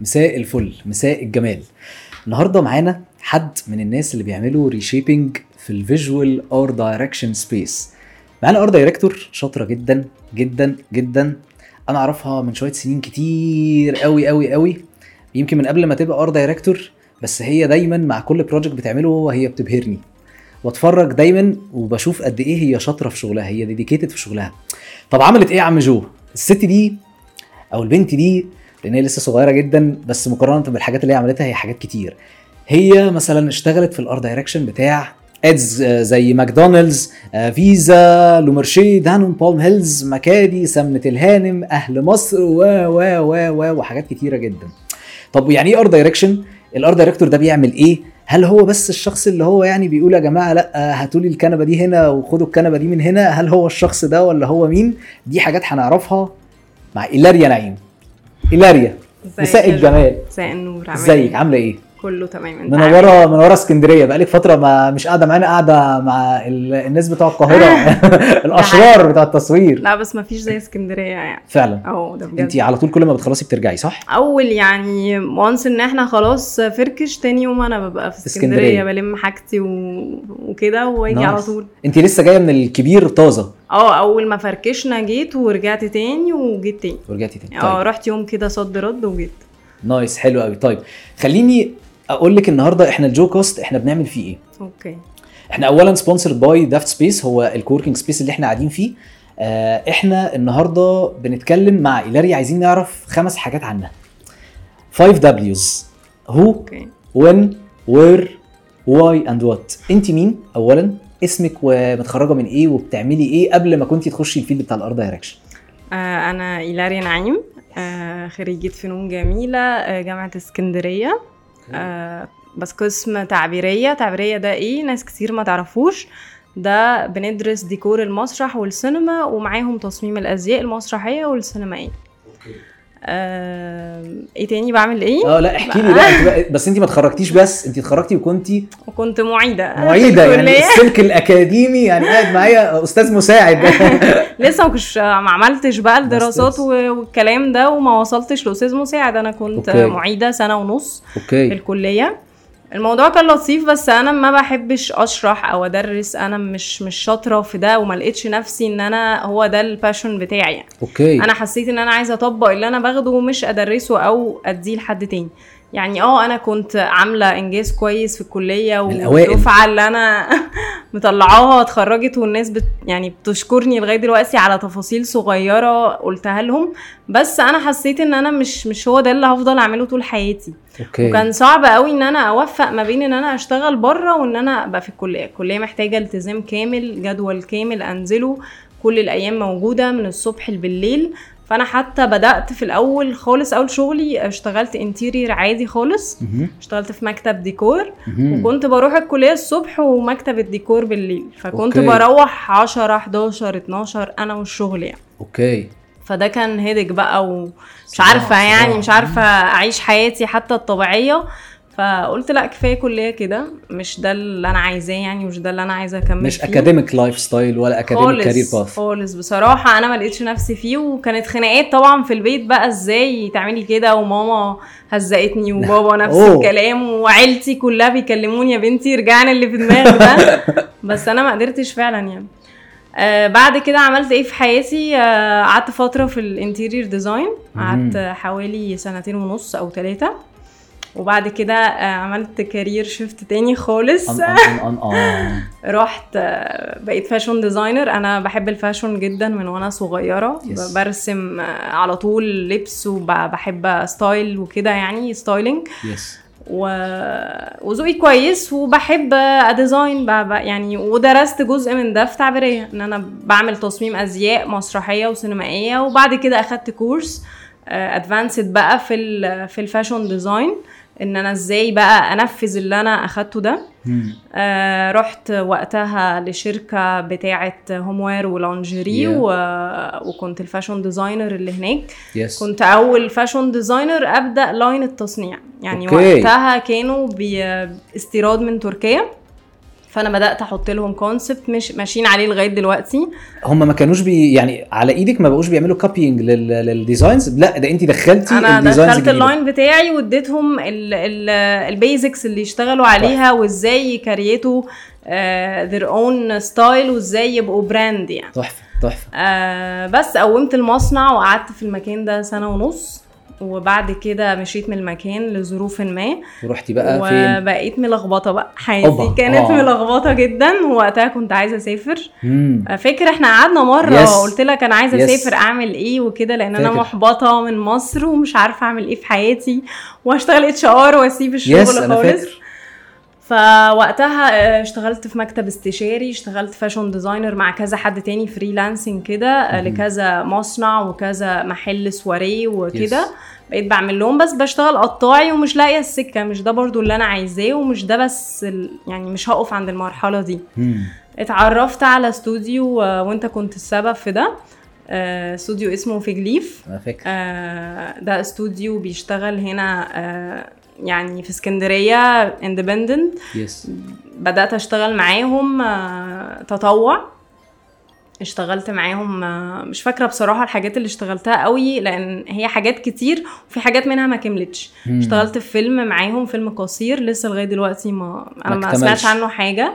مساء الفل مساء الجمال. النهارده معانا حد من الناس اللي بيعملوا reshaping في ال visual art direction space معانا art director شاطرة جدا جدا جدا. أنا أعرفها من شوية سنين كتير قوي قوي قوي يمكن من قبل ما تبقى art director بس هي دايما مع كل project بتعمله هي بتبهرني. وأتفرج دايما وبشوف قد إيه هي شاطرة في شغلها هي dedicated في شغلها. طب عملت إيه يا عم جو؟ الست دي أو البنت دي لأن هي لسه صغيرة جدا بس مقارنة بالحاجات اللي هي عملتها هي حاجات كتير. هي مثلا اشتغلت في ال art direction بتاع ads زي ماكدونالدز آه، فيزا لومرشي دانون بالم هيلز مكادي سمنة الهانم أهل مصر و و و و وحاجات كتيرة جدا. طب يعني إيه art direction ال art director ده بيعمل إيه؟ هل هو بس الشخص اللي هو يعني بيقول يا جماعة لأ هاتوا لي الكنبة دي هنا وخدوا الكنبة دي من هنا؟ هل هو الشخص ده ولا هو مين؟ دي حاجات هنعرفها مع إيلاريا نعيم. إيلاريا ازيك مساء الجمال؟ مساء النور إزيك إيه؟ عاملة إيه كله تمام. انت عامل منوره منوره اسكندرية بقالك فترة ما مش قاعدة معانا قاعدة مع ال- الناس بتوع القاهرة. الأشرار بتوع التصوير. لا بس ما فيش زي اسكندرية يعني. فعلا. آه ده بجد. انت على طول كل ما بتخلصي بترجعي صح؟ أول يعني once إن إحنا خلاص فركش تاني يوم أنا ببقى في اسكندرية. اسكندرية. بلم حاجتي و... وكده وأجي على. طول. انت لسه جاية من الكبير طازة. أه أول ما فركشنا جيت ورجعت تاني وجيت تاني. ورجعتي تاني. أه طيب. رحت يوم كده صد رد وجيت. nice حلو قوي طيب خليني أقول لك النهارده إحنا ال JoeCast إحنا بنعمل فيه إيه. okay. إحنا اولا sponsored by Daft Space هو ال co-working space اللي إحنا قاعدين فيه. آه إحنا النهارده بنتكلم مع إيلاريا عايزين نعرف خمس حاجات عنها. 5 دبليوز who when where why and what. انت مين؟ اولا اسمك ومتخرجة من إيه وبتعملي إيه قبل ما كنتي تخشي ال field بتاع ال art direction آه أنا ايلاريا نعيم آه خريجة فنون جميلة آه جامعة اسكندرية. آه بس قسم تعبيرية. تعبيرية ده إيه؟ ناس كتير ما تعرفوش. ده بندرس ديكور المسرح والسينما ومعاهم تصميم الأزياء المسرحية والسينمائية. آه إيه تاني؟ بعمل إيه؟ آه لا احكي لي بقى- بس انت ما اتخرجتيش بس انت اتخرجتي وكنتي وكنت معيدة. في معيدة يعني. السلك الأكاديمي يعني قاعد معايا أستاذ مساعد. لسه ما كنتش ما عملتش بقى الدراسات والكلام ده وما وصلتش لأستاذ مساعد. أنا كنت okay. معيدة سنة ونص في okay الكلية. الموضوع كان لطيف بس أنا ما بحبش أشرح أو أدرس. أنا مش مش شاطرة في ده وما لقيتش نفسي إن أنا هو ده ال passion بتاعي يعني. okay. أنا حسيت إن أنا عايزة أطبق اللي أنا باخده ومش أدرسه أو أديه لحد تاني. يعني آه أنا كنت عاملة إنجاز كويس في الكلية. والدفعة اللي أنا مطلعاها اتخرجت والناس بت يعني بتشكرني لغاية دلوقتي على تفاصيل صغيرة قلتها لهم. بس أنا حسيت إن أنا مش مش هو ده اللي هفضل أعمله طول حياتي. أوكي. وكان صعب قوي إن أنا أوفق ما بين إن أنا أشتغل بره وإن أنا أبقى في الكلية. الكلية محتاجة التزام كامل جدول كامل أنزله كل الأيام موجودة من الصبح بالليل فأنا حتى بدأت في الأول خالص أول شغلي اشتغلت interior عادي خالص. اشتغلت في مكتب ديكور. وكنت بروح الكلية الصبح ومكتب الديكور بالليل فكنت okay. بروح 10 11 12 أنا والشغل يعني okay فده كان headache بقى ومش عارفة يعني. مش عارفة أعيش حياتي حتى الطبيعية فقلت لا كفاية كلية كده. مش ده اللي أنا عايزاه يعني مش ده اللي أنا عايزة أكمل مش فيه. academic lifestyle ولا academic career path خالص. بصراحة أنا ما لقيتش نفسي فيه وكانت خناقات طبعا في البيت بقى إزاي تعملي كده؟ وماما هزقتني وبابا نفس أوه. الكلام وعيلتي كلها بيكلموني يا بنتي رجعنا اللي في دماغك ده. بس أنا ما قدرتش فعلا يعني. آه بعد كده عملت إيه في حياتي؟ آه، قعدت فترة في ال interior design. قعدت. حوالي سنتين ونص أو ثلاثة وبعد كده آه، عملت career shift تاني خالص. ان رحت آه، بقيت fashion designer أنا بحب ال fashion جدا من وأنا صغيرة. Yes. برسم آه، على طول لبس وبحب style وكده يعني styling yes و... وذوقي كويس. وبحب أ design. يعني ودرست جزء من ده في تعبيرية. إن أنا بعمل تصميم أزياء مسرحية وسينمائية. وبعد كده أخدت course advanced بقى في ال... في ال fashion design إن أنا إزاي بقى أنفذ اللي أنا أخدته ده. آه رحت وقتها لشركة بتاعة homewear و lingerie Yeah. و... وكنت ال fashion designer اللي هناك yes كنت أول fashion designer أبدأ line التصنيع يعني okay. وقتها كانوا باستيراد من تركيا فانا بدأت أحط لهم concept مش ماشيين عليه لغاية دلوقتي. هم ما كانوش بي يعني على إيدك ما بقوش بيعملوا copying لل designs لا ده انت دخلتي أنا دخلت. ال line بتاعي واديتهم ال basics اللي يشتغلوا عليها وازاي ي create وا their own style وازاي يبقوا brand يعني. تحفة تحفة. آه بس قومت المصنع وقعدت في المكان ده سنة ونص. وبعد كده مشيت من المكان لظروف ما ورحتي بقى فين؟ وبقيت ملخبطة بقى حياتي. كانت آه. ملخبطة جدا ووقتها كنت عايزة أسافر مم. فاكر إحنا قعدنا مرة Yes. قلت لك أنا عايزة. أسافر أعمل إيه وكده لأن أنا فاكر. محبطة من مصر ومش عارفة أعمل إيه في حياتي وأشتغل HR وأسيب الشغل yes أنا خالص فاكر فوقتها آه، اشتغلت في مكتب استشاري اشتغلت fashion designer مع كذا حد تاني freelancing كده آه،. لكذا مصنع وكذا محل سواريه وكده. بقيت بعمل لهم بس بشتغل قطاعي ومش لاقية السكة مش ده برضو اللي أنا عايزاه ومش ده بس ال... يعني مش هقف عند المرحلة دي. اتعرفت على استوديو آه، وأنت كنت السبب في ده استوديو اسمه Fig Leaf آه، ده استوديو بيشتغل هنا آه، يعني في اسكندرية independent yes بدأت أشتغل معاهم آه، تطوع. اشتغلت معاهم آه، مش فاكرة بصراحة الحاجات اللي اشتغلتها قوي لأن هي حاجات كتير وفي حاجات منها ما كملتش. مم. اشتغلت في فيلم معاهم فيلم قصير لسه لغاية دلوقتي ما أنا ما. سمعتش عنه حاجة.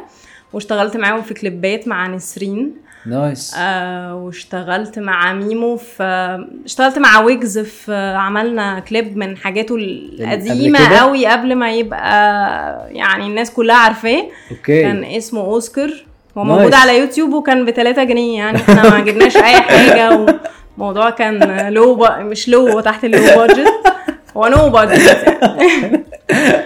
واشتغلت معاهم في كليبات مع نسرين. nice آه واشتغلت مع ميمو في اشتغلت مع ويجز في عملنا كليب من حاجاته القديمة؟ قوي قبل ما يبقى يعني الناس كلها عارفاه. okay. كان اسمه أوسكار. هو. موجود على يوتيوب وكان ب 3 جنيه يعني إحنا ما جبناش أي حاجة والموضوع كان low ب... مش low تحت ال low budget هو no budget يعني.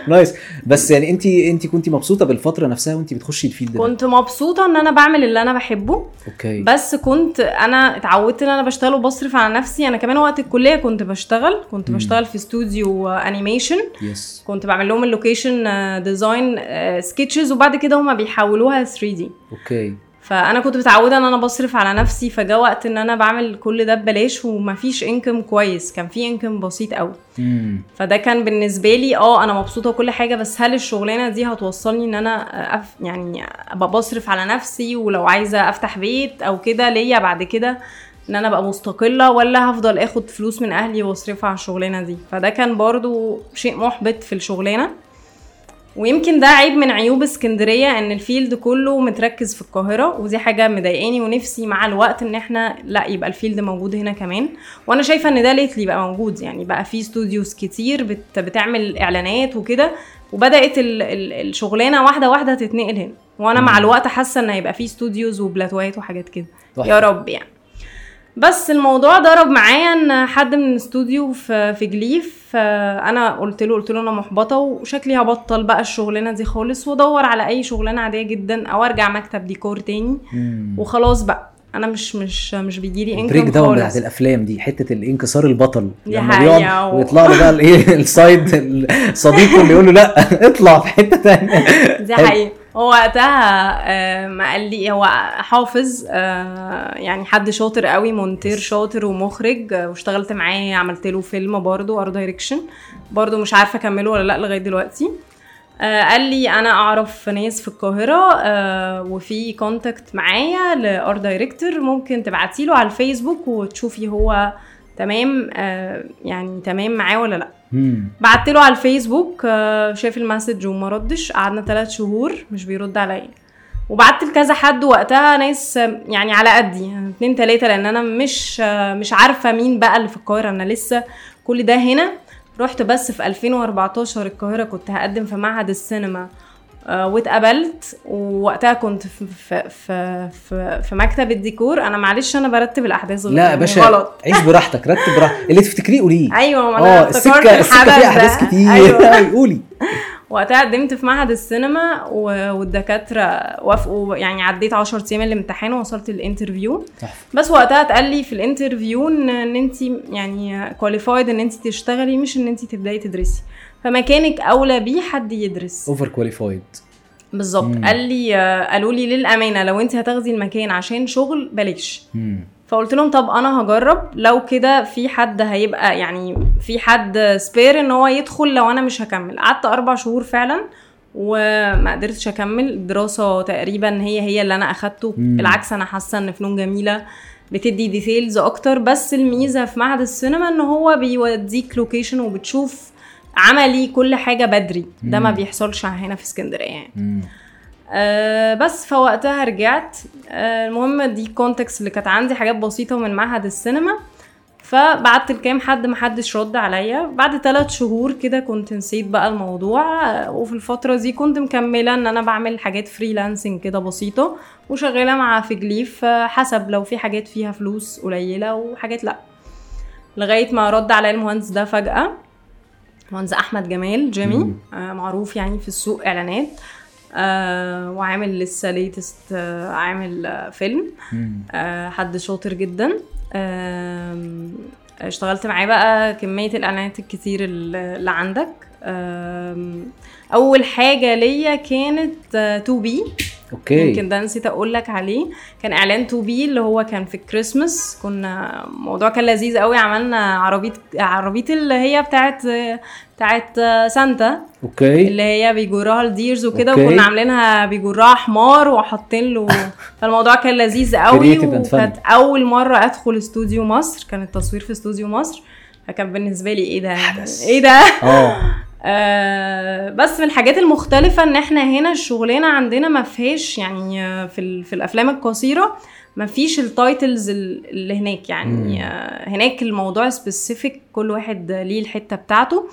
nice. بس يعني انت انت كنت مبسوطة بالفترة نفسها وانت بتخشي ال field كنت مبسوطة إن أنا بعمل اللي أنا بحبه. okay. بس كنت أنا اتعودت إن أنا بشتغل وبصرف على نفسي. أنا كمان وقت الكلية كنت بشتغل. كنت مم. بشتغل في استوديو animation yes كنت بعمل لهم ال location design sketches وبعد كده هما بيحولوها 3 D okay. فأنا كنت متعودة إن أنا بصرف على نفسي فجاء وقت إن أنا بعمل كل ده ببلاش ومفيش income كويس. كان في income بسيط قوي فده كان بالنسبة لي آه أنا مبسوطة وكل حاجة بس هل الشغلانة دي هتوصلني إن أنا أف يعني أبقى بصرف على نفسي ولو عايزة أفتح بيت أو كده ليا بعد كده إن أنا أبقى مستقلة ولا هفضل آخد فلوس من أهلي وأصرفها على الشغلانة دي؟ فده كان برضو شيء محبط في الشغلانة. ويمكن ده عيب من عيوب اسكندرية إن ال field كله متركز في القاهرة ودي حاجة مضايقاني ونفسي مع الوقت إن إحنا لا يبقى ال field موجود هنا كمان وأنا شايفة إن ده lately بقى موجود يعني بقى في استوديوز كتير بت بتعمل إعلانات وكده وبدأت ال ال الشغلانة واحدة واحدة تتنقل هنا وأنا مع. الوقت حاسة إن هيبقى في استوديوز وبلاتوهات وحاجات كده. يا رب يعني بس الموضوع ضرب معايا ان حد من الاستوديو في Fig Leaf أنا قلت له قلت له أنا محبطة وشكلي هبطل بقى الشغلانة دي خالص وادور على اي شغلانة عادية جدا أو ارجع مكتب ديكور تاني. وخلاص بقى. أنا مش مش مش بيجيلي ال breaking down بتاعت الافلام دي حتة الانكسار البطل. دي لما بيقعد ويطلع له بقى الايه ال side صديقه اللي يقول له لا اطلع في حتة ثانية دي حقيقة. هو وقتها آه، ما قال لي هو حافظ آه، يعني حد شاطر قوي مونتير شاطر ومخرج واشتغلت معاه عملت له فيلم برضو art direction برضو مش عارفة أكمله ولا لأ لغاية دلوقتي آه، قال لي أنا أعرف ناس في القاهرة وفي contact معايا ل art director ممكن تبعتي له على الفيسبوك وتشوفي هو تمام يعني تمام معاه ولا لأ. بعت له على الفيسبوك آه، شاف المسج وما ردش. قعدنا ثلاث شهور مش بيرد عليا. وبعت لكذا حد وقتها ناس يعني على قدي يعني اتنين تلاتة لأن أنا مش آه، مش عارفة مين بقى اللي في القاهرة. أنا لسه كل ده هنا. رحت بس في 2014 القاهرة كنت هقدم في معهد السينما. واتقبلت ووقتها كنت في في في في, مكتب الديكور. أنا معلش أنا برتب الأحداث لا يا باشا غلط. عيش براحتك رتب براحتك. اللي تفتكريه قوليه. أيوه ما أنا افتكرت السكه السكة فيها أحداث. كتير. أيوه. قولي. وقتها قدمت في معهد السينما والدكاترة وافقوا يعني عديت 10 أيام الامتحان ووصلت ال interview تحفة. بس وقتها اتقال لي في ال interview ان إن انت يعني qualified إن انت تشتغلي مش إن انت تبدأي تدرسي. فمكانك أولى بيه حد يدرس. over qualified بالظبط. مم. قال لي قالوا لي للأمانة لو انت هتاخدي المكان عشان شغل بلاش. فقلت لهم طب أنا هجرب لو كده في حد هيبقى يعني في حد spare إن هو يدخل لو أنا مش هكمل قعدت أربع شهور فعلا وما قدرتش أكمل الدراسه تقريبا هي هي اللي أنا أخدته مم. بالعكس أنا حاسة إن فنون جميلة بتدي details أكتر بس الميزة في معهد السينما إن هو بيوديك location وبتشوف عملي كل حاجة بدري ده ما. بيحصلش هنا في اسكندرية يعني مم. أه بس فوقتها رجعت. أه المهم دي contacts اللي كانت عندي حاجات بسيطة من معهد السينما. فبعت لكام حد محدش رد عليا. بعد ثلاث شهور كده كنت نسيت بقى الموضوع. آه، وفي الفترة دي كنت مكملة إن أنا بعمل حاجات freelancing كده بسيطة وشغالة مع Fig Leaf حسب لو في حاجات فيها فلوس قليلة وحاجات لأ. لغاية ما رد عليا المهندس ده فجأة. مهندس أحمد جمال جيمي. آه معروف يعني في السوق إعلانات. آه وعامل لسه latest آه عامل آه فيلم. آه حد شاطر جدا. آم، اشتغلت معاه بقى كمية الإعلانات الكتير اللي عندك. آم، أول حاجة ليا كانت 2 B. okay. يمكن ده نسيت أقول لك عليه. كان إعلان 2B اللي هو كان في الكريسماس. كنا الموضوع كان لذيذ قوي. عملنا عربية عربية اللي هي بتاعت بتاعت سانتا. أوكي. اللي هي بيجرها الديرز وكده. وكنا عاملينها بيجرها حمار وحاطين له. فالموضوع كان لذيذ قوي. وكانت أول مرة أدخل استوديو مصر. كان التصوير في استوديو مصر. فكان بالنسبة لي إيه ده؟ حدث. إيه ده؟ آه. آه بس من الحاجات المختلفة إن إحنا هنا الشغلانة عندنا ما فيهاش يعني آه، في, في الأفلام القصيرة ما فيش ال titles ال- اللي هناك. يعني آه هناك الموضوع specific كل واحد ليه الحتة بتاعته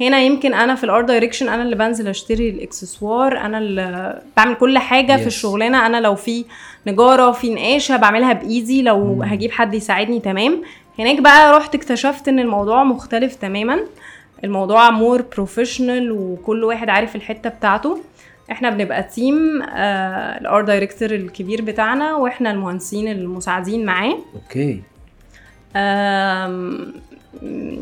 هنا يمكن أنا في ال art direction أنا اللي بنزل أشتري الإكسسوار أنا اللي بعمل كل حاجة Yes. في الشغلانه أنا لو في نجارة في نقاشة بعملها بايدي لو مم. هجيب حد يساعدني تمام هناك بقى رحت اكتشفت إن الموضوع مختلف تماما الموضوع more professional وكل واحد عارف الحتة بتاعته. إحنا بنبقى team ال art director الكبير بتاعنا وإحنا المهندسين المساعدين معاه. أوكي.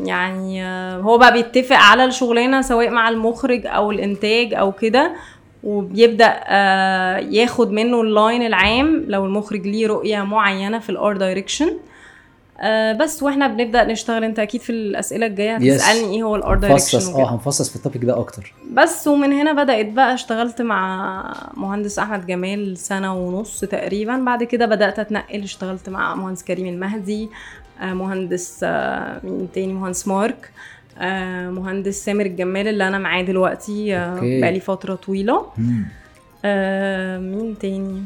يعني آه، هو بقى بيتفق على الشغلانة سواء مع المخرج أو الإنتاج أو كده وبيبدأ آه، ياخد منه ال line العام لو المخرج ليه رؤية معينة في ال art direction بس وإحنا بنبدأ نشتغل انت أكيد في الأسئلة الجاية Yes. هتسألني إيه هو ال art direction آه هنفصص في التوبيك ده أكتر. بس ومن هنا بدأت بقى اشتغلت مع مهندس أحمد جمال سنة ونص تقريبا. بعد كده بدأت أتنقل اشتغلت مع مهندس كريم المهدي آه، مهندس آه، مين تاني؟ مهندس مارك آه، مهندس سامر الجمال اللي أنا معاه دلوقتي آه،. بقالي مم. آه، مين تاني؟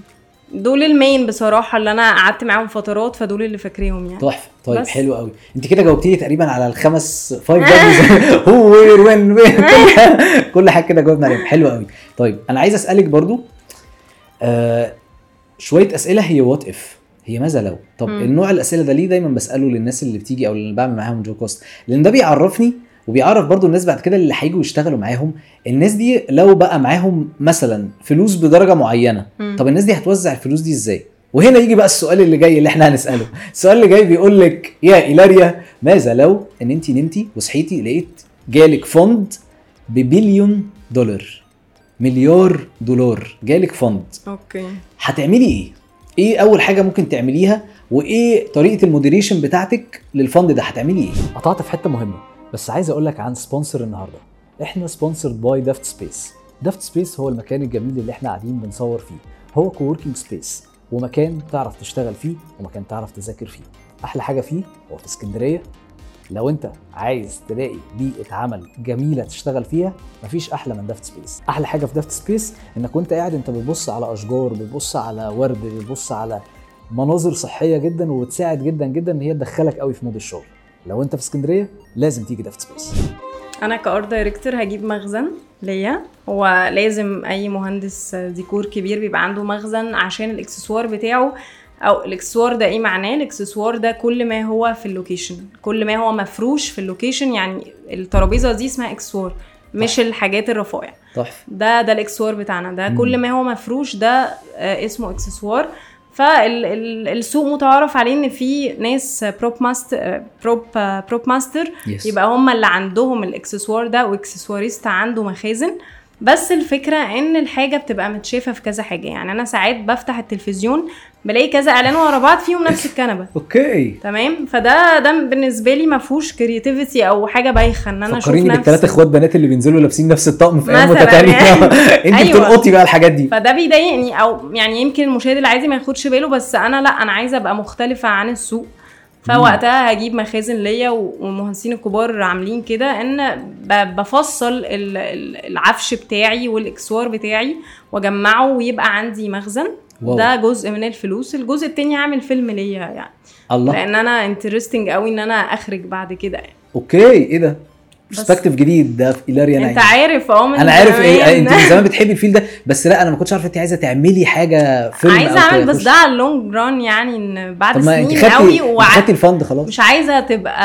دول المين بصراحة اللي أنا قعدت معاهم فترات فدول اللي فاكريهم يعني. تحفة. طيب بس. حلو قوي. انت كده جاوبتي لي تقريبا على الخمس five who where when when كل- حاجة كده جاوبنا عليها حلو قوي. طيب أنا عايز أسألك برضو آه شوية أسئلة هي what if هي ماذا لو؟ طب. النوع الأسئلة ده ليه دايما بسأله للناس اللي بتيجي أو اللي بعمل معاهم جو كاست لأن ده بيعرفني وبيعرف برضو الناس بعد كده اللي هيجوا يشتغلوا معاهم. الناس دي لو بقى معاهم مثلا فلوس بدرجة معينة مم. طب الناس دي هتوزع الفلوس دي إزاي؟ وهنا يجي بقى السؤال اللي جاي اللي إحنا هنسأله. السؤال اللي جاي بيقول لك يا إيلاريا ماذا لو إن انت نمتي وصحيتي لقيت جالك fund ب billion دولار؟ مليار دولار. جالك fund أوكي. هتعملي إيه؟ إيه أول حاجة ممكن تعمليها؟ وإيه طريقة ال moderation بتاعتك لل fund ده؟ هتعملي إيه؟ قطعت في حتة مهمة. بس عايز أقول لك عن sponsor النهارده. إحنا sponsored by دافت سبيس دافت سبيس هو المكان الجميل اللي إحنا قاعدين بنصور فيه. هو co-working space ومكان تعرف تشتغل فيه ومكان تعرف تذاكر فيه. أحلى حاجة فيه هو في اسكندرية. لو أنت عايز تلاقي بيئة عمل جميلة تشتغل فيها مفيش أحلى من دافت سبيس أحلى حاجة في دافت سبيس إنك وأنت قاعد أنت بتبص على أشجار بتبص على ورد بتبص على مناظر صحية جدا وبتساعد جدا جدا إن هي تدخلك قوي في mood الشغل. لو انت في اسكندرية لازم تيجي دافت سبيس أنا ك art director هجيب مخزن ليا. هو لازم أي مهندس ديكور كبير بيبقى عنده مخزن عشان الاكسسوار بتاعه أو الاكسسوار ده إيه معناه؟ الاكسسوار ده كل ما هو في ال location كل ما هو مفروش في ال location يعني الترابيزة دي اسمها اكسسوار مش الحاجات الرفائع تحفة. ده ده الاكسسوار بتاعنا ده مم. كل ما هو مفروش ده آه، اسمه اكسسوار. فالسوق متعارف عليه إن في ناس prop master prop prop master يبقى هم اللي عندهم الاكسسوار ده واكسسواريست عنده مخازن. بس الفكرة إن الحاجة بتبقى متشافة في كذا حاجة. يعني أنا ساعات بفتح التلفزيون بلاقي كذا إعلان ورا بعض فيهم نفس الكنبة. أوكي. تمام؟ فده ده بالنسبة لي ما فيهوش creativity أو حاجة بايخة إن أنا أشوف فكريني بالثلاث نفسي إخوات بنات اللي بينزلوا لابسين نفس الطقم في أيام يعني. أنت أيوة. بتلقطي بقى الحاجات دي. فده بيضايقني. أو يعني يمكن المشاهد العادي ما ياخدش باله بس أنا لأ أنا عايزة أبقى مختلفة عن السوق. فوقتها هجيب مخازن ليا والمهندسين الكبار عاملين كده ان بفصل ال- ال- العفش بتاعي والإكسسوار بتاعي واجمعه ويبقى عندي مخزن. wow. ده جزء من الفلوس. الجزء التاني هعمل فيلم ليا يعني. الله. لأن أنا interesting قوي إن أنا أخرج بعد كده يعني. أوكي. إيه ده؟ perspective جديد ده في ايلاريا أنت نعيم عارف أه من أنا عارف إيه. أنت من زمان بتحبي الفيل ده بس لا أنا ما كنتش عارفه أنت عايزة تعملي حاجة فيلم عايزة أعمل بس ده على ال long run يعني إن بعد سنين قوي خدتي وع... خدتي ال fund خلاص. مش عايزة تبقى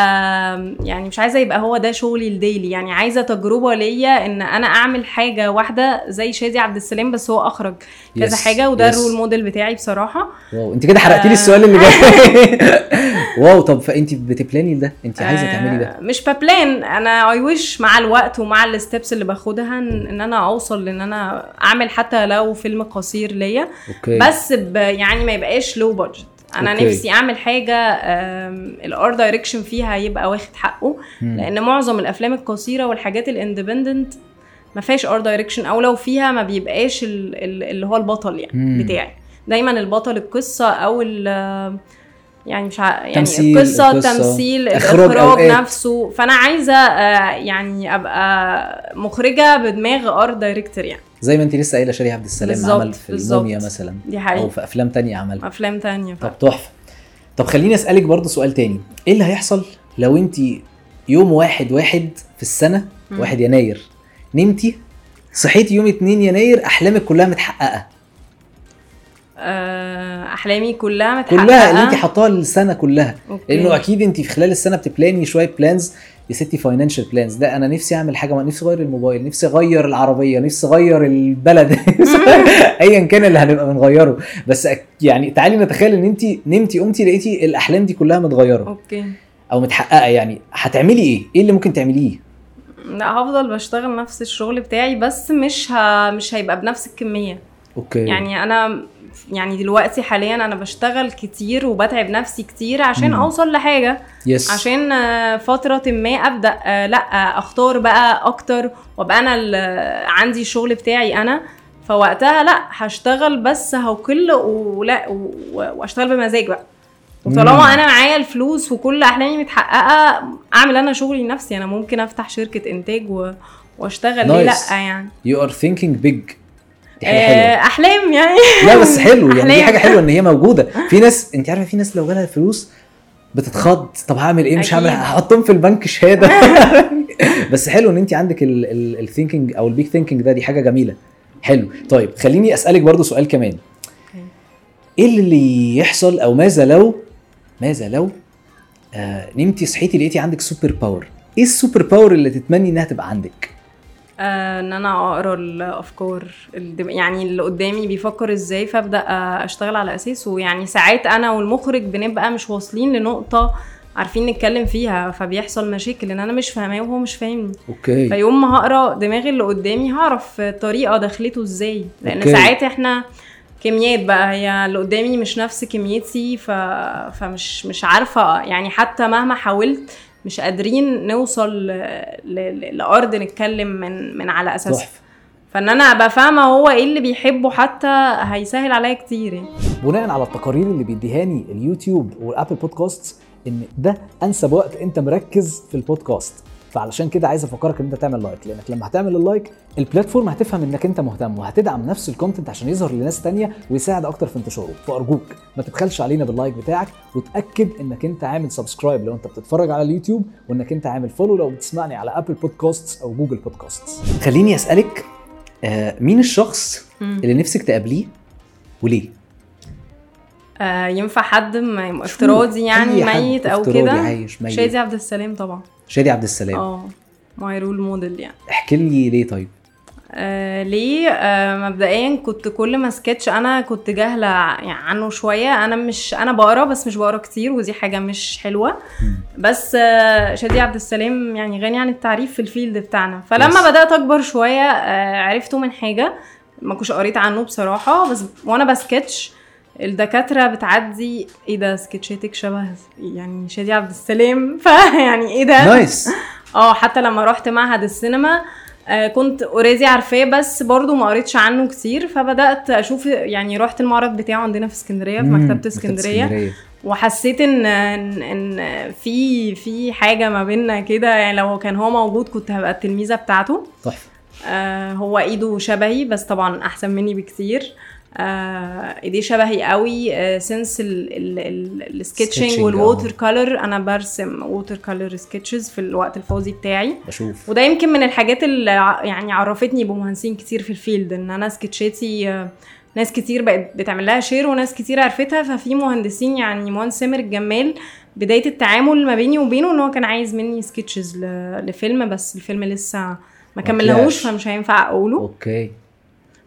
يعني مش عايزة يبقى هو ده شغلي ال daily يعني عايزة تجربة ليا إن أنا أعمل حاجة واحدة زي شادي عبد السلام بس هو أخرج كذا حاجة وده. ال role model بتاعي بصراحة. wow أنت كده حرقتي لي السؤال اللي جاي. wow طب فأنت بت plan ي ده أنت عايزة تعملي ده؟ آه، مش ب plan. أنا I wish مع الوقت ومع ال steps اللي باخدها ان أنا أوصل لإن أنا أعمل حتى لو فيلم قصير ليا بس يعني ما يبقاش لو budget أنا أوكي. نفسي أعمل حاجة ال art direction فيها يبقى واخد حقه مم. لأن معظم الأفلام القصيرة والحاجات ال independent ما فيهاش art direction أو لو فيها ما بيبقاش ال- ال- اللي هو البطل يعني مم. بتاعي دايما البطل القصة أو يعني مش ع... يعني تمثيل، القصة، التمثيل إخراج الإخراج أوقات. نفسه. فأنا عايزة آه، يعني أبقى مخرجة بدماغ art director يعني. زي ما انت لسه قايلة شادي عبد السلام بالظبط، عمل في بالظبط. الموميا مثلا. دي أو حقيقه في أفلام تانية عملها أفلام تانية ف... طب تحفة. طب خليني أسألك برضو سؤال تاني. إيه اللي هيحصل لو انت يوم واحد واحد في السنة مم. واحد يناير؟ نمتي؟ صحيتي يوم 2 يناير؟ أحلامك كلها متحققة. أحلامي كلها متحققه كلها اللي انت حطاها السنة كلها. أوكي. لأنه أكيد انت في خلال السنة بت plan ي شوية plans يا ستي financial plans ده أنا نفسي أعمل حاجة ما نفسي أغير الموبايل. نفسي أغير العربية. نفسي أغير البلد. ايا كان اللي هنبقى بنغيره. بس يعني تعالي نتخيل إن انت نمتي قمتي لقيتي الأحلام دي كلها متغيرة. okay. أو متحققة يعني. هتعملي إيه؟ إيه اللي ممكن تعمليه؟ لا هفضل بشتغل نفس الشغل بتاعي بس مش ه... مش هيبقى بنفس الكمية. okay. يعني أنا يعني دلوقتي حاليا أنا بشتغل كتير وبتعب نفسي كتير عشان مم. أوصل لحاجة. yes عشان آه، فترة ما أبدأ آه، لأ آه، أختار بقى أكتر وأبقى أنا ال- عندي الشغل بتاعي أنا. فوقتها لأ هشتغل بس هقل ولا وأشتغل بمزاج بقى. وطالما أنا معايا الفلوس وكل أحلامي متحققة أعمل أنا شغلي لنفسي. أنا ممكن أفتح شركة إنتاج و... وأشتغل ليه لأ Nice. يعني. you are thinking big دي حاجة آه، حلوة أحلام يعني. لا بس حلو. يعني دي أحلام. حاجة حلوة إن هي موجودة. في ناس أنت عارفة في ناس لو جالها فلوس بتتخض. طب هعمل إيه؟ مش هعمل. هحطهم في البنك شهادة. بس حلو إن أنت عندك ال thinking أو ال big thinking ده. دي حاجة جميلة. حلو. طيب خليني أسألك برضو سؤال كمان. إيه اللي يحصل أو ماذا لو ماذا لو آه نمتي صحيتي لقيتي عندك super power إيه ال super power اللي تتمني إنها تبقى عندك؟ آه، إن أنا أقرأ الأفكار يعني اللي قدامي بيفكر إزاي فأبدأ آه، أشتغل على أساسه. يعني ساعات أنا والمخرج بنبقى مش واصلين لنقطة عارفين نتكلم فيها فبيحصل مشاكل إن أنا مش فاهماه وهو مش فاهمني. okay. فيوم ما هقرأ دماغ اللي قدامي هعرف طريقة دخلته إزاي. لأن okay. ساعات إحنا كيميا بقى هي اللي قدامي مش نفس كيميتي ف... فمش مش عارفة يعني حتى مهما حاولت مش قادرين نوصل ل... ل... لأرض نتكلم من من على اساسها فإن أنا أبقى فاهمة هو إيه اللي بيحبه حتى هيسهل عليا كتير يعني. بناء على التقارير اللي بيديهاني اليوتيوب وال Apple Podcast إن ده أنسب وقت أنت مركز في البودكاست فعلشان كده عايز أفكرك إن أنت تعمل like لأنك لما هتعمل ال like ال platform هتفهم إنك أنت مهتم وهتدعم نفس ال content عشان يظهر لناس تانية ويساعد أكتر في انتشاره. فأرجوك ما تبخلش علينا بال like بتاعك وتأكد إنك أنت عامل subscribe لو أنت بتتفرج على اليوتيوب وإنك أنت عامل follow لو بتسمعني على Apple Podcast أو Google Podcast خليني أسألك آه مين الشخص. اللي نفسك تقابليه وليه؟ آه ينفع حد افتراضي يعني ميت أو كده؟ عايش ميت. شادي عبد السلام طبعا. شادي عبد السلام. آه my role model يعني. احكي لي ليه طيب؟ آه ليه؟ آه مبدئيا كنت كل ما سكتش أنا كنت جاهلة يعني عنه شوية. أنا مش أنا بقرا بس مش بقرا كتير ودي حاجة مش حلوة. بس آه شادي عبد السلام يعني غني عن التعريف في ال field بتاعنا. فلما. بدأت أكبر شوية آه عرفته من حاجة ما كنتش قريت عنه بصراحة. بس وأنا بسكتش الدكاترة بتعدي إيه ده؟ سكتشاتك شبه يعني شادي عبد السلام. فيعني إيه ده؟ nice. آه حتى لما رحت معهد السينما آه، كنت already عارفاه بس برضو ما قريتش عنه كتير فبدأت أشوف يعني رحت المعرض بتاعه عندنا في اسكندرية في. مكتبة اسكندرية. وحسيت إن إن في في حاجة ما بيننا كده يعني لو كان هو موجود كنت هبقى التلميذة بتاعته. تحفة. آه هو إيده شبهي بس طبعا أحسن مني بكتير. ايديه شبهي قوي. آه sense ال sketching آه. وال water color أنا برسم water color sketches في الوقت الفاضي بتاعي. بشوف. وده يمكن من الحاجات اللي يعني عرفتني بمهندسين كتير في ال field إن أنا سكتشاتي آه، ناس كتير بقت بتعمل لها share وناس كتير عرفتها. ففي مهندسين يعني مهندس سامر الجمال بداية التعامل ما بيني وبينه إن هو كان عايز مني sketches لفيلم بس الفيلم لسه ما كملناهوش ما طلعش. فمش هينفع أقوله. okay.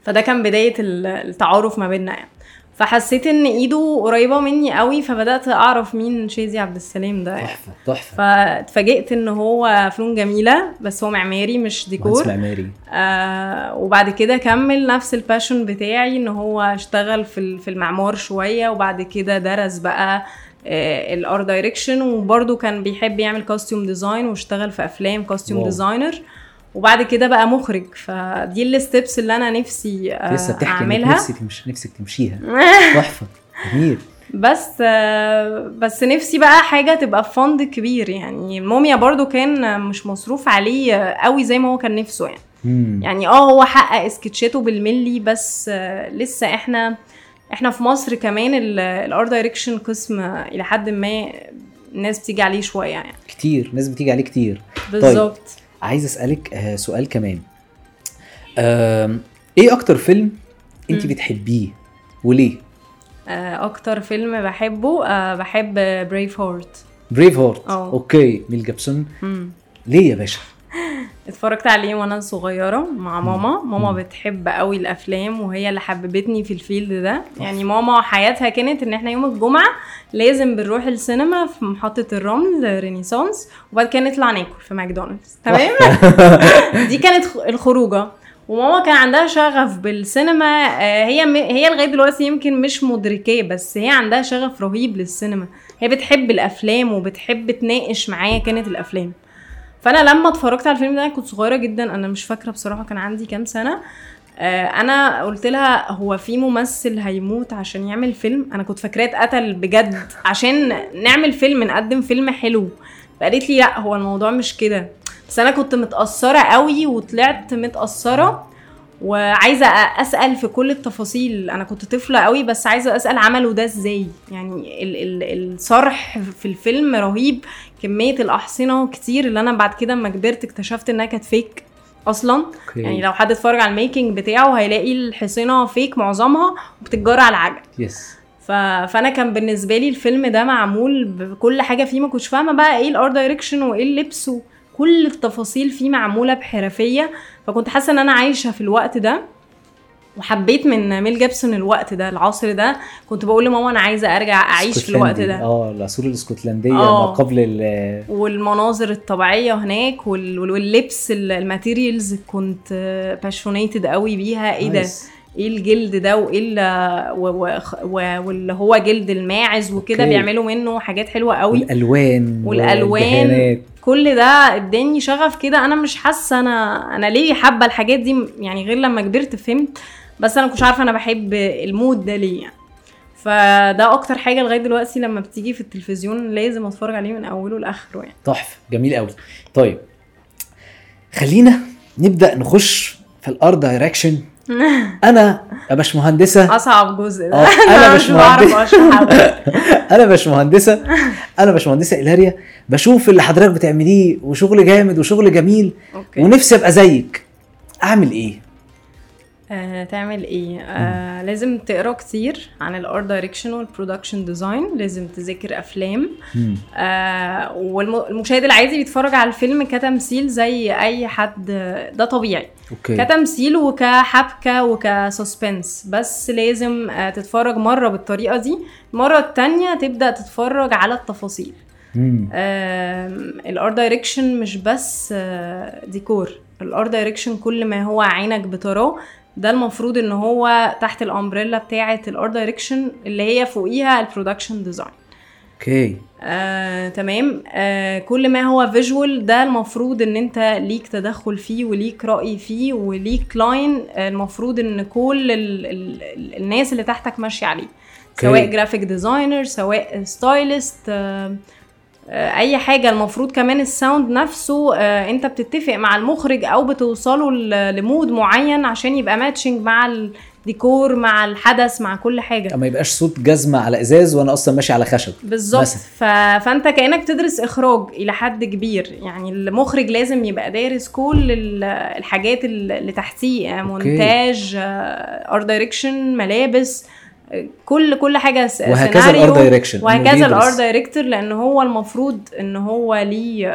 فده كان بداية ال- التعارف ما بيننا يعني. فحسيت إن إيده قريبة مني قوي فبدأت أعرف مين شادي عبد السلام ده يعني. تحفة تحفة. فاتفاجئت إن هو فنون جميلة بس هو معماري مش ديكور. معماري. آه وبعد كده كمل نفس ال passion بتاعي إن هو اشتغل في في المعمار شوية وبعد كده درس بقى ال art direction وبرده كان بيحب يعمل costume design واشتغل في أفلام costume. designer وبعد كده بقى مخرج. فدي ال steps اللي أنا نفسي آه لسه بتحكي أعملها. نفسك تمشي نفسك تمشيها. تحفة. جميل. بس آه، بس نفسي بقى حاجة تبقى fund كبير. يعني الموميا برضو كان مش مصروف عليه قوي زي ما هو كان نفسه يعني. مم. يعني آه هو حقق سكتشاته بالملي بس آه، لسه إحنا إحنا في مصر كمان ال art direction قسم إلى حد ما الناس بتيجي عليه شوية يعني. كتير. ناس بتيجي عليه كتير. بالظبط. عايز أسألك آه، سؤال كمان. إيه أكتر فيلم أنت. بتحبيه وليه؟ آه، أكتر فيلم بحبه آه، بحب بريف هارت بريف هارت. okay ميل جيبسون ليه يا باشا؟ اتفرجت عليه وأنا صغيرة مع ماما. ماما. بتحب قوي الأفلام وهي اللي حببتني في ال field ده. يعني ماما حياتها كانت إن إحنا يوم الجمعة لازم بنروح السينما في محطة الرمل Renaissance وبعد كده نطلع ناكل في ماكدونالدز. تمام؟ دي كانت الخروجة. وماما كان عندها شغف بالسينما. آه، هي هي لغاية دلوقتي يمكن مش مدركاه بس هي عندها شغف رهيب للسينما. هي بتحب الأفلام وبتحب تناقش معايا كانت الأفلام. فانا لما اتفرجت على الفيلم ده كنت صغيرة جدا أنا مش فاكرة بصراحة كان عندي كام سنة. آه، أنا قلت لها هو في ممثل هيموت عشان يعمل فيلم؟ أنا كنت فاكراه اتقتل بجد عشان نعمل فيلم نقدم فيلم حلو. فقالت لي لا هو الموضوع مش كده. بس أنا كنت متأثرة قوي وطلعت متأثرة وعايزة أسأل في كل التفاصيل. أنا كنت طفلة قوي بس عايزة أسأل عملوا ده إزاي؟ يعني ال ال الصرح في الفيلم رهيب. كمية الأحصنة كتير اللي أنا بعد كده اما كبرت اكتشفت إنها كانت fake أصلا. Okay. يعني لو حد اتفرج على ال making بتاعه هيلاقي الأحصنة fake معظمها وبتتجرى على العجل. Yes ف... فأنا كان بالنسبة لي الفيلم ده معمول بكل حاجة فيه ما كنتش فاهمة بقى إيه ال art direction وإيه اللبس وكل التفاصيل فيه معمولة بحرفية فكنت حاسة إن أنا عايشة في الوقت ده وحبيت من ميل جيبسون الوقت ده العصر ده كنت بقول لماما أنا عايزة أرجع أعيش في الوقت. ده آه العصور الاسكتلنديه. ما قبل ال والمناظر الطبيعية هناك وال... وال- واللبس ال- ال materials كنت passionated قوي بيها إيه ده. إيه الجلد ده وإيه ال- و- و- و- واللي هو جلد الماعز وكده. بيعملوا منه حاجات حلوة قوي والألوان والألوان. كل ده اداني شغف كده أنا مش حاسة أنا أنا ليه حابة الحاجات دي؟ يعني غير لما كبرت فهمت بس أنا كنتش عارفة أنا بحب ال mood ده ليه يعني. فده أكتر حاجة لغاية دلوقتي لما بتيجي في التلفزيون لازم أتفرج عليه من أوله لآخره يعني. تحفة جميل قوي طيب خلينا نبدأ نخش في ال art direction. أنا يا باشمهندسه أصعب جزء. ده أه، أنا مش مش بعرف مهندس. اشرحه أنا أنا باشمهندسة إيلاريا. بشوف اللي حضرتك بتعمليه وشغل جامد وشغل جميل okay. ونفسي أبقى زيك. أعمل إيه؟ آه، تعمل إيه؟ آه لازم تقرأ كتير عن ال art direction وال production design لازم تذاكر أفلام. آه والمشاهد العادي بيتفرج على الفيلم كتمثيل زي أي حد. ده طبيعي. Okay. كتمثيل وكحبكة وك suspense. بس لازم آه تتفرج مرة بالطريقة دي. المره التانية تبدأ تتفرج على التفاصيل. ال art direction مش بس ديكور ال art direction كل ما هو عينك بتراه ده المفروض إن هو تحت ال umbrella بتاعة ال art direction اللي هي فوقيها ال production design Okay. آه، تمام. آه، كل ما هو visual ده المفروض إن أنت ليك تدخل فيه وليك رأي فيه وليك line آه، المفروض إن كل ال ال ال الناس اللي تحتك ماشية عليه. Okay. سواء graphic designer سواء stylist أي حاجة المفروض كمان ال sound نفسه آه، أنت بتتفق مع المخرج أو بتوصلوا ل- ل mood معين عشان يبقى matching مع الديكور مع الحدث مع كل حاجة. ما يبقاش صوت جزمة على إزاز وأنا أصلا ماشي على خشب. بالظبط. ف... فأنت كأنك تدرس إخراج إلى حد كبير. يعني المخرج لازم يبقى دارس كل ال- الحاجات اللي تحتيه. مونتاج art direction ملابس. آه، كل كل حاجة وهكذا ال art direction وهكذا. ال art director لأن هو المفروض إن هو ليه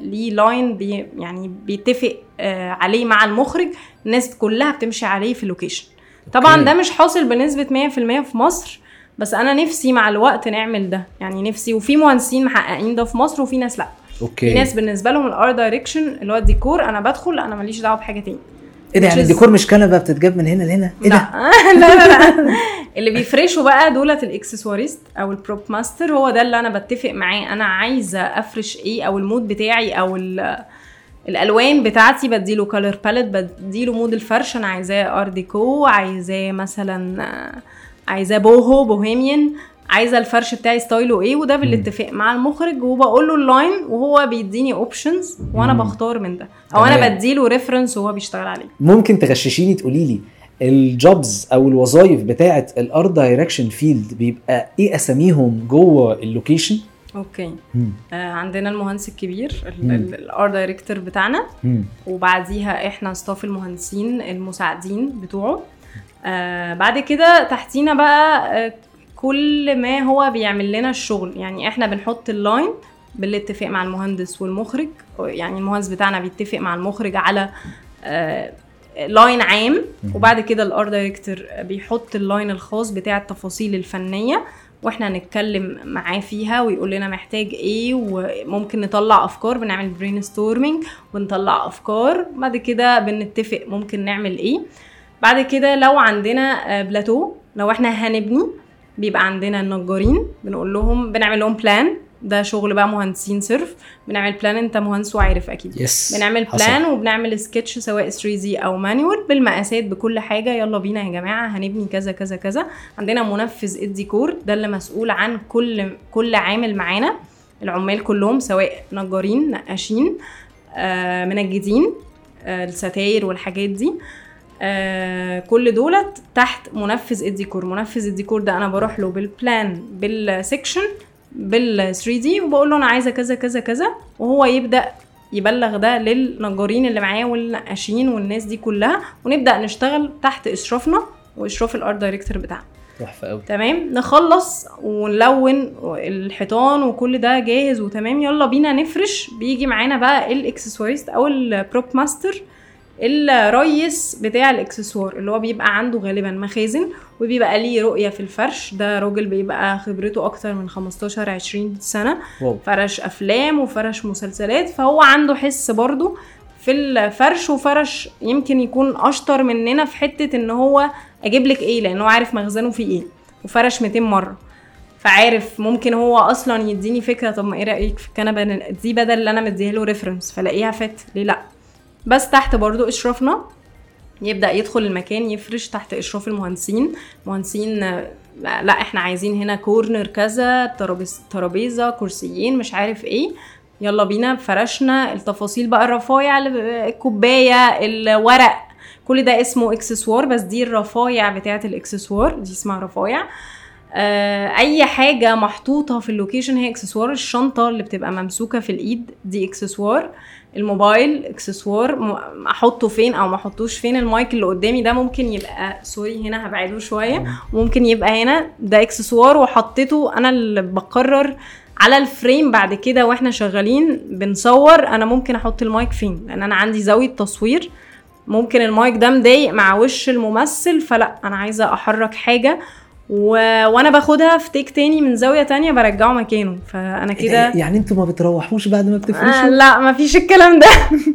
ليه line بي يعني بيتفق آه، عليه مع المخرج. الناس كلها بتمشي عليه في ال location طبعا. ده مش حاصل بنسبة 100% في مصر بس أنا نفسي مع الوقت نعمل ده. يعني نفسي وفي مهندسين محققين ده في مصر وفي ناس لأ. Okay في ناس بالنسبة لهم ال art direction اللي هو الديكور أنا بدخل أنا ماليش دعوة بحاجة تاني. إيه ده يعني الديكور مش كنبة بتتجاب من هنا لهنا؟ إيه ده؟ لا. لا لا لا. اللي بيفرشوا بقى دولت الإكسسواريست أو ال prop master هو ده اللي أنا بتفق معاه. أنا عايزة أفرش إيه أو ال mood بتاعي أو ال- الألوان بتاعتي بديله color palette بديله mood الفرش. أنا عايزاه art deco عايزاه مثلا عايزاه boho bohemian عايزة الفرش بتاعي style ه إيه وده بالاتفاق مع المخرج وبقول له ال line وهو بيديني options وأنا مم. بختار من ده أو أنا. بديله reference وهو بيشتغل عليه ممكن تغششيني تقولي لي ال jobs أو الوظائف بتاعة ال art direction field بيبقى إيه أساميهم جوه ال location Okay مم. آه، عندنا المهندس الكبير مم. ال art director بتاعنا مم. وبعديها إحنا staff المهندسين المساعدين بتوعه آه بعد كده تحتينا بقى آه كل ما هو بيعمل لنا الشغل. يعني إحنا بنحط ال line بالاتفاق مع المهندس والمخرج. يعني المهندس بتاعنا بيتفق مع المخرج على آه line عام. مم. وبعد كده ال art director بيحط ال line الخاص بتاع التفاصيل الفنية وإحنا نتكلم معاه فيها ويقول لنا محتاج إيه. وممكن نطلع أفكار بنعمل brainstorming ونطلع أفكار. بعد كده بنتفق ممكن نعمل إيه. بعد كده لو عندنا آه، بلاتو لو إحنا هنبني بيبقى عندنا النجارين بنقول لهم بنعمل لهم plan ده شغل بقى مهندسين صرف. بنعمل plan انت مهندس وعارف أكيد. Yes بنعمل حصل. plan وبنعمل سكتش سواء 3D أو manual بالمقاسات بكل حاجة. يلا بينا يا جماعة هنبني كذا كذا كذا. عندنا منفذ الديكور. ده اللي مسؤول عن كل كل عامل معانا. العمال كلهم سواء نجارين نقاشين آه منجدين آه الستاير والحاجات دي. آه كل دولت تحت منفذ الديكور. منفذ الديكور ده أنا بروح له بال plan بال section بال 3D وبقول له أنا عايزة كذا كذا كذا وهو يبدأ يبلغ ده للنجارين اللي معاه والنقاشين والناس دي كلها ونبدأ نشتغل تحت إشرافنا وإشراف ال art director بتاعنا. تحفة قوي تمام؟ نخلص ونلون الحيطان وكل ده جاهز وتمام. يلا بينا نفرش. بيجي معانا بقى الاكسسواريست أو ال prop master الريس بتاع الإكسسوار اللي هو بيبقى عنده غالبا مخازن وبيبقى ليه رؤية في الفرش. ده راجل بيبقى خبرته أكتر من 15 20 سنة. واو. فرش أفلام وفرش مسلسلات فهو عنده حس برضو في الفرش وفرش يمكن يكون أشطر مننا في حتة إن هو أجيب لك إيه لأن هو عارف مخزنه فيه إيه وفرش 200 مرة. فعارف ممكن هو أصلا يديني فكرة طب ما إيه رأيك في الكنبة؟ دي بدل اللي أنا مديها له reference فلاقيها فات ليه لأ؟ بس تحت برضو اشرافنا يبدأ يدخل المكان يفرش تحت اشراف المهندسين. مهندسين لا إحنا عايزين هنا corner كذا ترابيز- ترابيزة كرسيين مش عارف إيه. يلا بينا فرشنا. التفاصيل بقى الرفايع الكوباية الورق. كل ده اسمه اكسسوار بس دي الرفايع بتاعة الاكسسوار. دي اسمها رفايع. آه، أي حاجة محطوطة في ال location هي اكسسوار. الشنطة اللي بتبقى ممسوكة في الإيد دي اكسسوار. الموبايل اكسسوار احطه فين أو ما احطوش فين المايك اللي قدامي ده ممكن يبقى sorry هنا هبعده شوية. ممكن يبقى هنا ده اكسسوار وحطيته أنا اللي بقرر على ال frame بعد كده وإحنا شغالين بنصور أنا ممكن أحط المايك فين. لأن أنا عندي زاوية تصوير. ممكن المايك ده مضايق مع وش الممثل فلا أنا عايزة أحرك حاجة و... وأنا باخدها في take تاني من زاوية تانية برجعه مكانه. فأنا كده يعني أنتوا ما بتروحوش بعد ما آه بتفرشوا لا مفيش الكلام ده.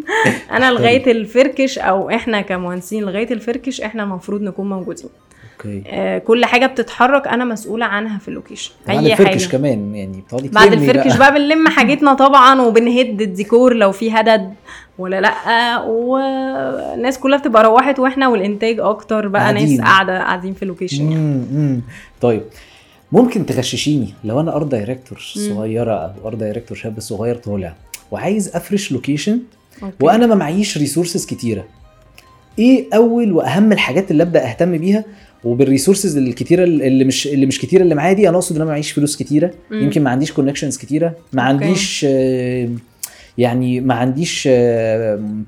أنا لغاية الفركش أو إحنا كمهندسين لغاية الفركش إحنا المفروض نكون موجودين. okay آه كل حاجة بتتحرك أنا مسؤولة عنها في ال location أي الفركش حاجة كمان يعني بتقعدي بعد الفركش بقى بنلم حاجتنا طبعا وبنهد الديكور لو في هدد ولا لأ والناس كلها بتبقى روحت وإحنا والإنتاج أكتر بقى ناس قاعدين. قاعدة قاعدين في ال location يعني. مم،. طيب ممكن تغششيني لو أنا art director. صغيرة أو art director شاب صغير طالع وعايز أفرش location. وأنا ما معيش resources كتيرة إيه أول وأهم الحاجات اللي أبدأ أهتم بيها وبال resources الكتيرة اللي مش اللي مش كتيرة اللي معايا دي أنا أقصد إن أنا معيش فلوس كتيرة مم. يمكن ما عنديش connections كتيرة ما. عنديش آه، يعني ما عنديش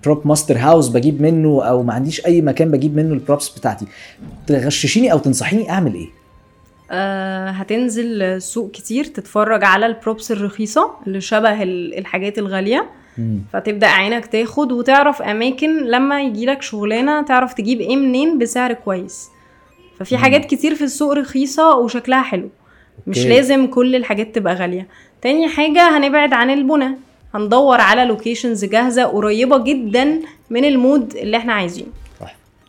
prop master house بجيب منه أو ما عنديش أي مكان بجيب منه ال props بتاعتي تغششيني أو تنصحيني أعمل إيه آه هتنزل سوق كتير تتفرج على ال props الرخيصة اللي شبه ال- الحاجات الغالية مم. فتبدأ عينك تاخد وتعرف أماكن لما يجيلك شغلانة تعرف تجيب إيه منين بسعر كويس ففي. حاجات كتير في السوق رخيصة وشكلها حلو. مش okay. لازم كل الحاجات تبقى غالية. تاني حاجة هنبعد عن البنا. هندور على locations جاهزة قريبة جدا من ال mood اللي إحنا عايزينه.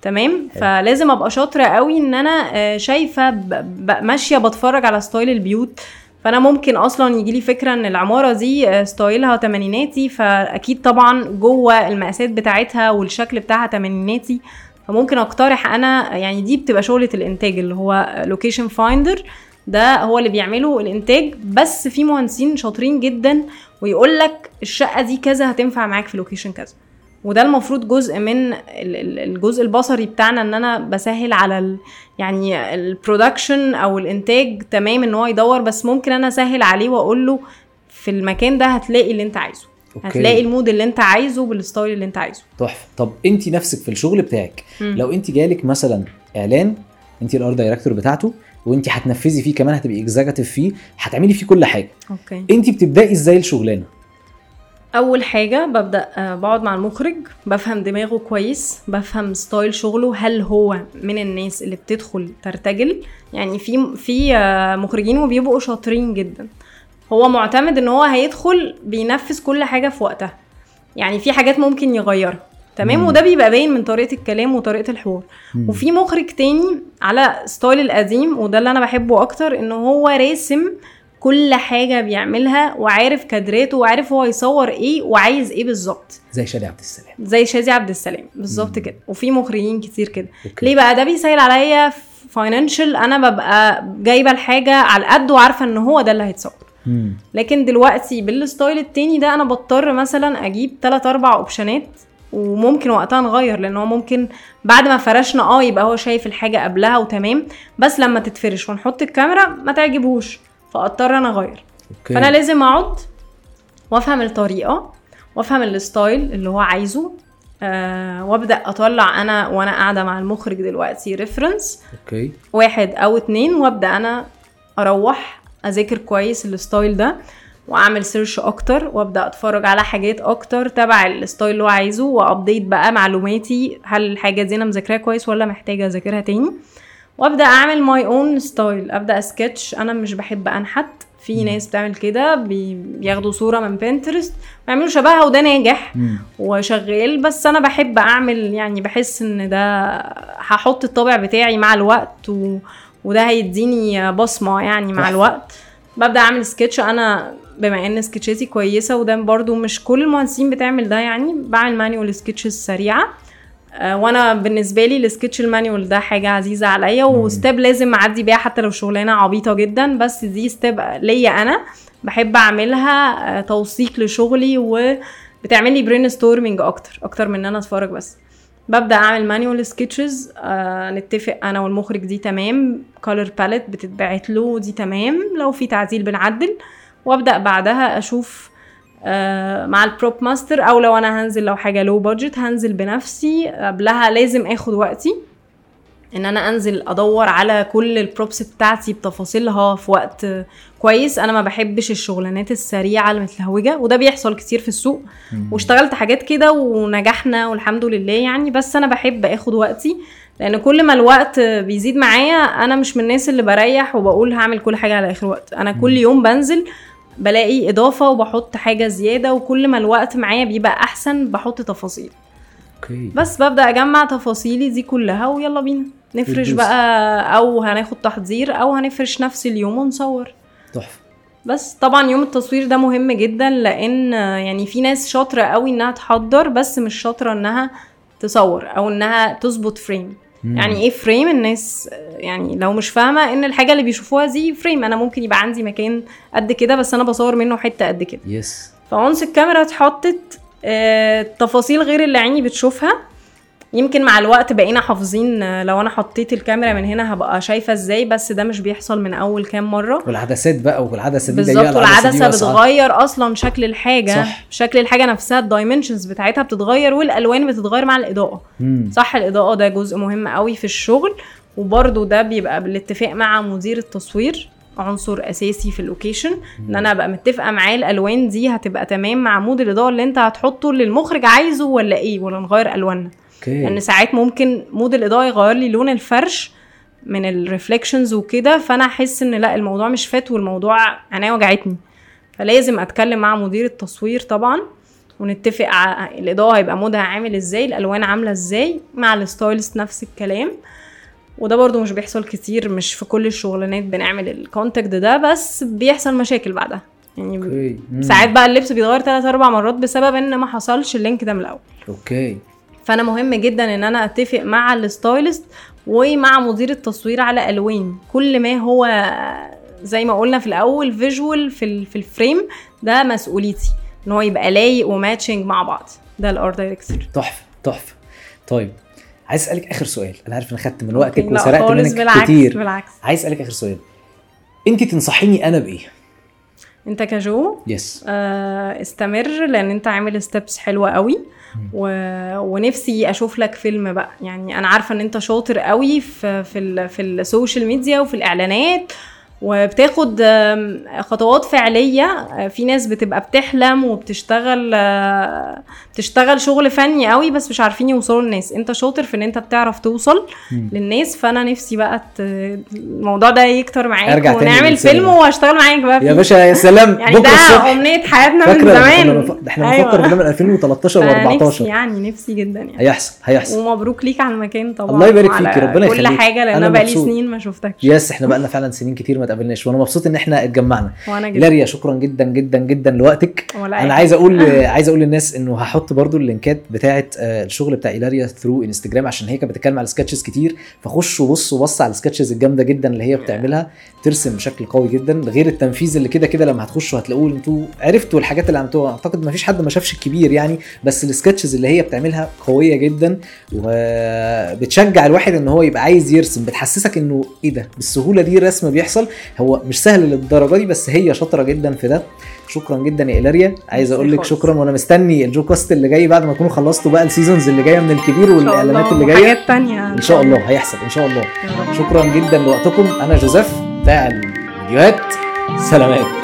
تمام؟ حلو. فلازم أبقى شاطرة قوي إن أنا آه، شايفة ماشية بتفرج على style البيوت. فأنا ممكن أصلا يجي لي فكرة إن العمارة دي آه، style ها تمانيناتي فأكيد طبعا جوه المقاسات بتاعتها والشكل بتاعها تمانيناتي. فممكن أقترح أنا يعني دي بتبقى شغلة الإنتاج اللي هو location finder ده هو اللي بيعمله الإنتاج. بس في مهندسين شاطرين جدا ويقول لك الشقة دي كذا هتنفع معاك في location كذا. وده المفروض جزء من ال- ال- الجزء البصري بتاعنا إن أنا بسهل على ال يعني ال production أو الإنتاج تمام إن هو يدور. بس ممكن أنا أسهل عليه واقول له في المكان ده هتلاقي اللي أنت عايزه. okay. هتلاقي ال mood اللي انت عايزه بال style اللي انت عايزه. تحفة. طب انت نفسك في الشغل بتاعك مم. لو انت جالك مثلا إعلان انت ال art director بتاعته وانت هتنفذي فيه كمان هتبقي executive فيه هتعملي فيه كل حاجة. okay. انت بتبدأي إزاي الشغلانة؟ أول حاجة ببدأ آه، بقعد مع المخرج بفهم دماغه كويس بفهم style شغله هل هو من الناس اللي بتدخل ترتجل؟ يعني في في آه، مخرجين وبيبقوا شاطرين جدا. هو معتمد إن هو هيدخل بينفذ كل حاجة في وقتها. يعني في حاجات ممكن يغيرها. تمام. وده بيبقى باين من طريقة الكلام وطريقة الحوار. مم. وفي مخرج تاني على style القديم وده اللي أنا بحبه أكتر إن هو راسم كل حاجة بيعملها وعارف كادراته وعارف هو يصور إيه وعايز إيه بالظبط. زي شادي عبد السلام. زي شادي عبد السلام. بالظبط. كده. وفي مخرجين كتير كده. okay. ليه بقى؟ ده بيسهل عليا financial أنا ببقى جايبة الحاجة على قد وعارفة إن هو ده اللي هيتصور. مم. لكن دلوقتي بال style التاني ده أنا بضطر مثلا أجيب 3 4 option ات وممكن وقتها نغير لأن هو ممكن بعد ما فرشنا آه يبقى هو شايف الحاجة قبلها وتمام بس لما تتفرش ونحط الكاميرا ما تعجبهوش فأضطر أنا أغير. okay. فأنا لازم أقعد وأفهم الطريقة وأفهم ال style اللي هو عايزه آه وأبدأ أطلع أنا وأنا قاعدة مع المخرج دلوقتي reference okay. واحد أو اتنين وأبدأ أنا أروح أذاكر كويس ال style ده وأعمل search أكتر وأبدأ أتفرج على حاجات أكتر تبع ال style اللي هو عايزه و update بقى معلوماتي هل الحاجة دي أنا مذاكراها كويس ولا محتاجة أذاكرها تاني وأبدأ أعمل my own style أبدأ سكتش أنا مش بحب أنحت في. ناس بتعمل كده بي- بياخدوا صورة من Pinterest ويعملوا شبهها وده ناجح. وشغال بس أنا بحب أعمل يعني بحس إن ده هحط الطابع بتاعي مع الوقت و... وده هيديني بصمة يعني مع. الوقت. ببدأ أعمل سكتش. أنا بما إن سكتشاتي كويسة وده برضو مش كل المهندسين بتعمل ده يعني بعمل manual sketches سريعة. آه، وأنا بالنسبة لي ال sketch ال manual ده حاجة عزيزة عليا. و step لازم أعدي بيها حتى لو شغلانة عبيطة جدا بس دي step ليا أنا. بحب أعملها آه، توثيق لشغلي وبتعمل لي brainstorming أكتر أكتر من إن أنا أتفرج بس. ببدأ أعمل manual sketches آه نتفق أنا والمخرج دي تمام color palette بتتبعت له دي تمام لو في تعديل بنعدل وأبدأ بعدها أشوف آه، مع ال prop master أو لو أنا هنزل لو حاجة لو budget هنزل بنفسي. قبلها لازم آخد وقتي إن أنا أنزل أدور على كل ال props بتاعتي بتفاصيلها في وقت كويس. أنا ما بحبش الشغلانات السريعة المتلهوجه وده بيحصل كتير في السوق. واشتغلت حاجات كده ونجحنا والحمد لله يعني. بس أنا بحب آخد وقتي لأن كل ما الوقت بيزيد معايا أنا مش من الناس اللي بريح وبقول هعمل كل حاجة على آخر وقت. أنا كل يوم بنزل بلاقي إضافة وبحط حاجة زيادة وكل ما الوقت معايا بيبقى أحسن بحط تفاصيل. أوكي. بس ببدأ أجمع تفاصيلي دي كلها ويلا بينا. نفرش. بقى أو هناخد تحضير أو هنفرش نفس اليوم ونصور. تحفة. بس طبعا يوم التصوير ده مهم جدا لأن يعني في ناس شاطرة قوي إنها تحضر بس مش شاطرة إنها تصور أو إنها تظبط frame مم. يعني إيه frame الناس يعني لو مش فاهمة إن الحاجة اللي بيشوفوها دي frame أنا ممكن يبقى عندي مكان قد كده بس أنا بصور منه حتة قد كده. yes ف once الكاميرا اتحطت آه، تفاصيل غير اللي عيني بتشوفها. يمكن مع الوقت بقينا حافظين آه، لو أنا حطيت الكاميرا من هنا هبقى شايفة إزاي بس ده مش بيحصل من أول كام مرة والعدسات بقى والعدسة دي بالظبط والعدسة. بتغير أصلا شكل الحاجة صح. شكل الحاجة نفسها ال dimensions بتاعتها بتتغير والألوان بتتغير مع الإضاءة مم. صح الإضاءة ده جزء مهم قوي في الشغل وبرده ده بيبقى بالاتفاق مع مدير التصوير عنصر أساسي في ال location إن أنا أبقى متفقة معاه الألوان دي هتبقى تمام مع mood الإضاءة اللي أنت هتحطه اللي المخرج عايزه ولا إيه ولا نغير ألواننا okay. لأن ساعات ممكن mood الإضاءة يغير لي لون الفرش من ال reflections وكده فأنا أحس إن لأ الموضوع مش فات والموضوع عينيا وجعتني. فلازم أتكلم مع مدير التصوير طبعا ونتفق ع- الإضاءة هيبقى mood ها عامل إزاي الألوان عاملة إزاي مع ال stylist نفس الكلام. وده برضو مش بيحصل كتير مش في كل الشغلانات بنعمل ال contact ده بس بيحصل مشاكل بعدها. يعني. ساعات بقى اللبس بيتغير ثلاث أربع مرات بسبب إن ما حصلش ال link ده من الأول. okay. فانا مهم جدا ان أنا اتفق مع ال stylist ومع مدير التصوير على ألوان. كل ما هو زي ما قلنا في الأول visual في في ال frame ده مسؤوليتي إن هو يبقى لايق و matching مع بعض. ده ال art director تحفة تحفة. طيب عايز أسألك آخر سؤال. أنا عارف إن خدت من وقتك وسرقت منك بالعكس كتير. بالعكس. عايز أسألك آخر سؤال. انت تنصحيني أنا بإيه؟ أنت كجو؟ yes آه، استمر لأن أنت عامل steps حلوة قوي. و... ونفسي أشوف لك فيلم بقى. يعني أنا عارفة إن أنت شاطر قوي في في ال... في ال social media وفي الإعلانات. وبتاخد خطوات فعلية آه، في ناس بتبقى بتحلم وبتشتغل آه، بتشتغل شغل فني قوي بس مش عارفين يوصلوا للناس انت شاطر في ان انت بتعرف توصل. للناس فأنا نفسي بقى. الموضوع ده يكتر معاك ونعمل. فيلم وأشتغل معاك بقى يا فيه. باشا يا سلام يعني بكرة ده الصبح أمنية حياتنا من زمان إحنا أيوة. بنفكر ده من 2013 أنا و14 نفسي يعني نفسي جدا يعني هيحصل هيحصل ومبروك ليك على المكان طبعا الله يبارك فيكي، ربنا كل يخليك. حاجة لأن أنا بقالي. سنين ما شفتكش yes إحنا بقالنا فعلا سنين كتير ما اتقابلناش وأنا مبسوط إن إحنا اتجمعنا. وأنا جدا. إيلاريا شكرا جدا جدا جدا لوقتك. أنا. عايز أقول عايز أقول للناس إنه هحط برضو اللينكات بتاعه آه، الشغل بتاع إيلاريا through Instagram عشان هي كانت بتتكلم على sketches كتير. فخشوا بصوا بص على ال sketches الجامدة جدا اللي هي بتعملها. ترسم بشكل قوي جدا. غير التنفيذ اللي كده كده لما هتخشوا هتلاقوه أنتوا عرفتوا الحاجات اللي عملتوها. أعتقد ما فيش حد ما شافش الكبير يعني بس ال sketches اللي هي بتعملها قوية جدا. وبتشجع الواحد إن هو يبقى عايز يرسم. بتحسسك إنه إيه ده؟ بالسهولة دي الرسم بيحصل. هو مش سهل للدرجة دي بس هي شاطرة جدا في ده. شكرا جدا يا إيلاريا عايز أقول لك. شكرا وأنا مستني الجو كاست اللي جاي بعد ما تكونوا خلصتوا بقى ال seasons اللي جاية من الكبير والإعلانات. اللي جاية. وحاجات تانية. إن شاء الله هيحصل إن شاء الله. شكرا جدا لوقتكم. أنا جوزيف بتاع الفيديوهات. سلامات.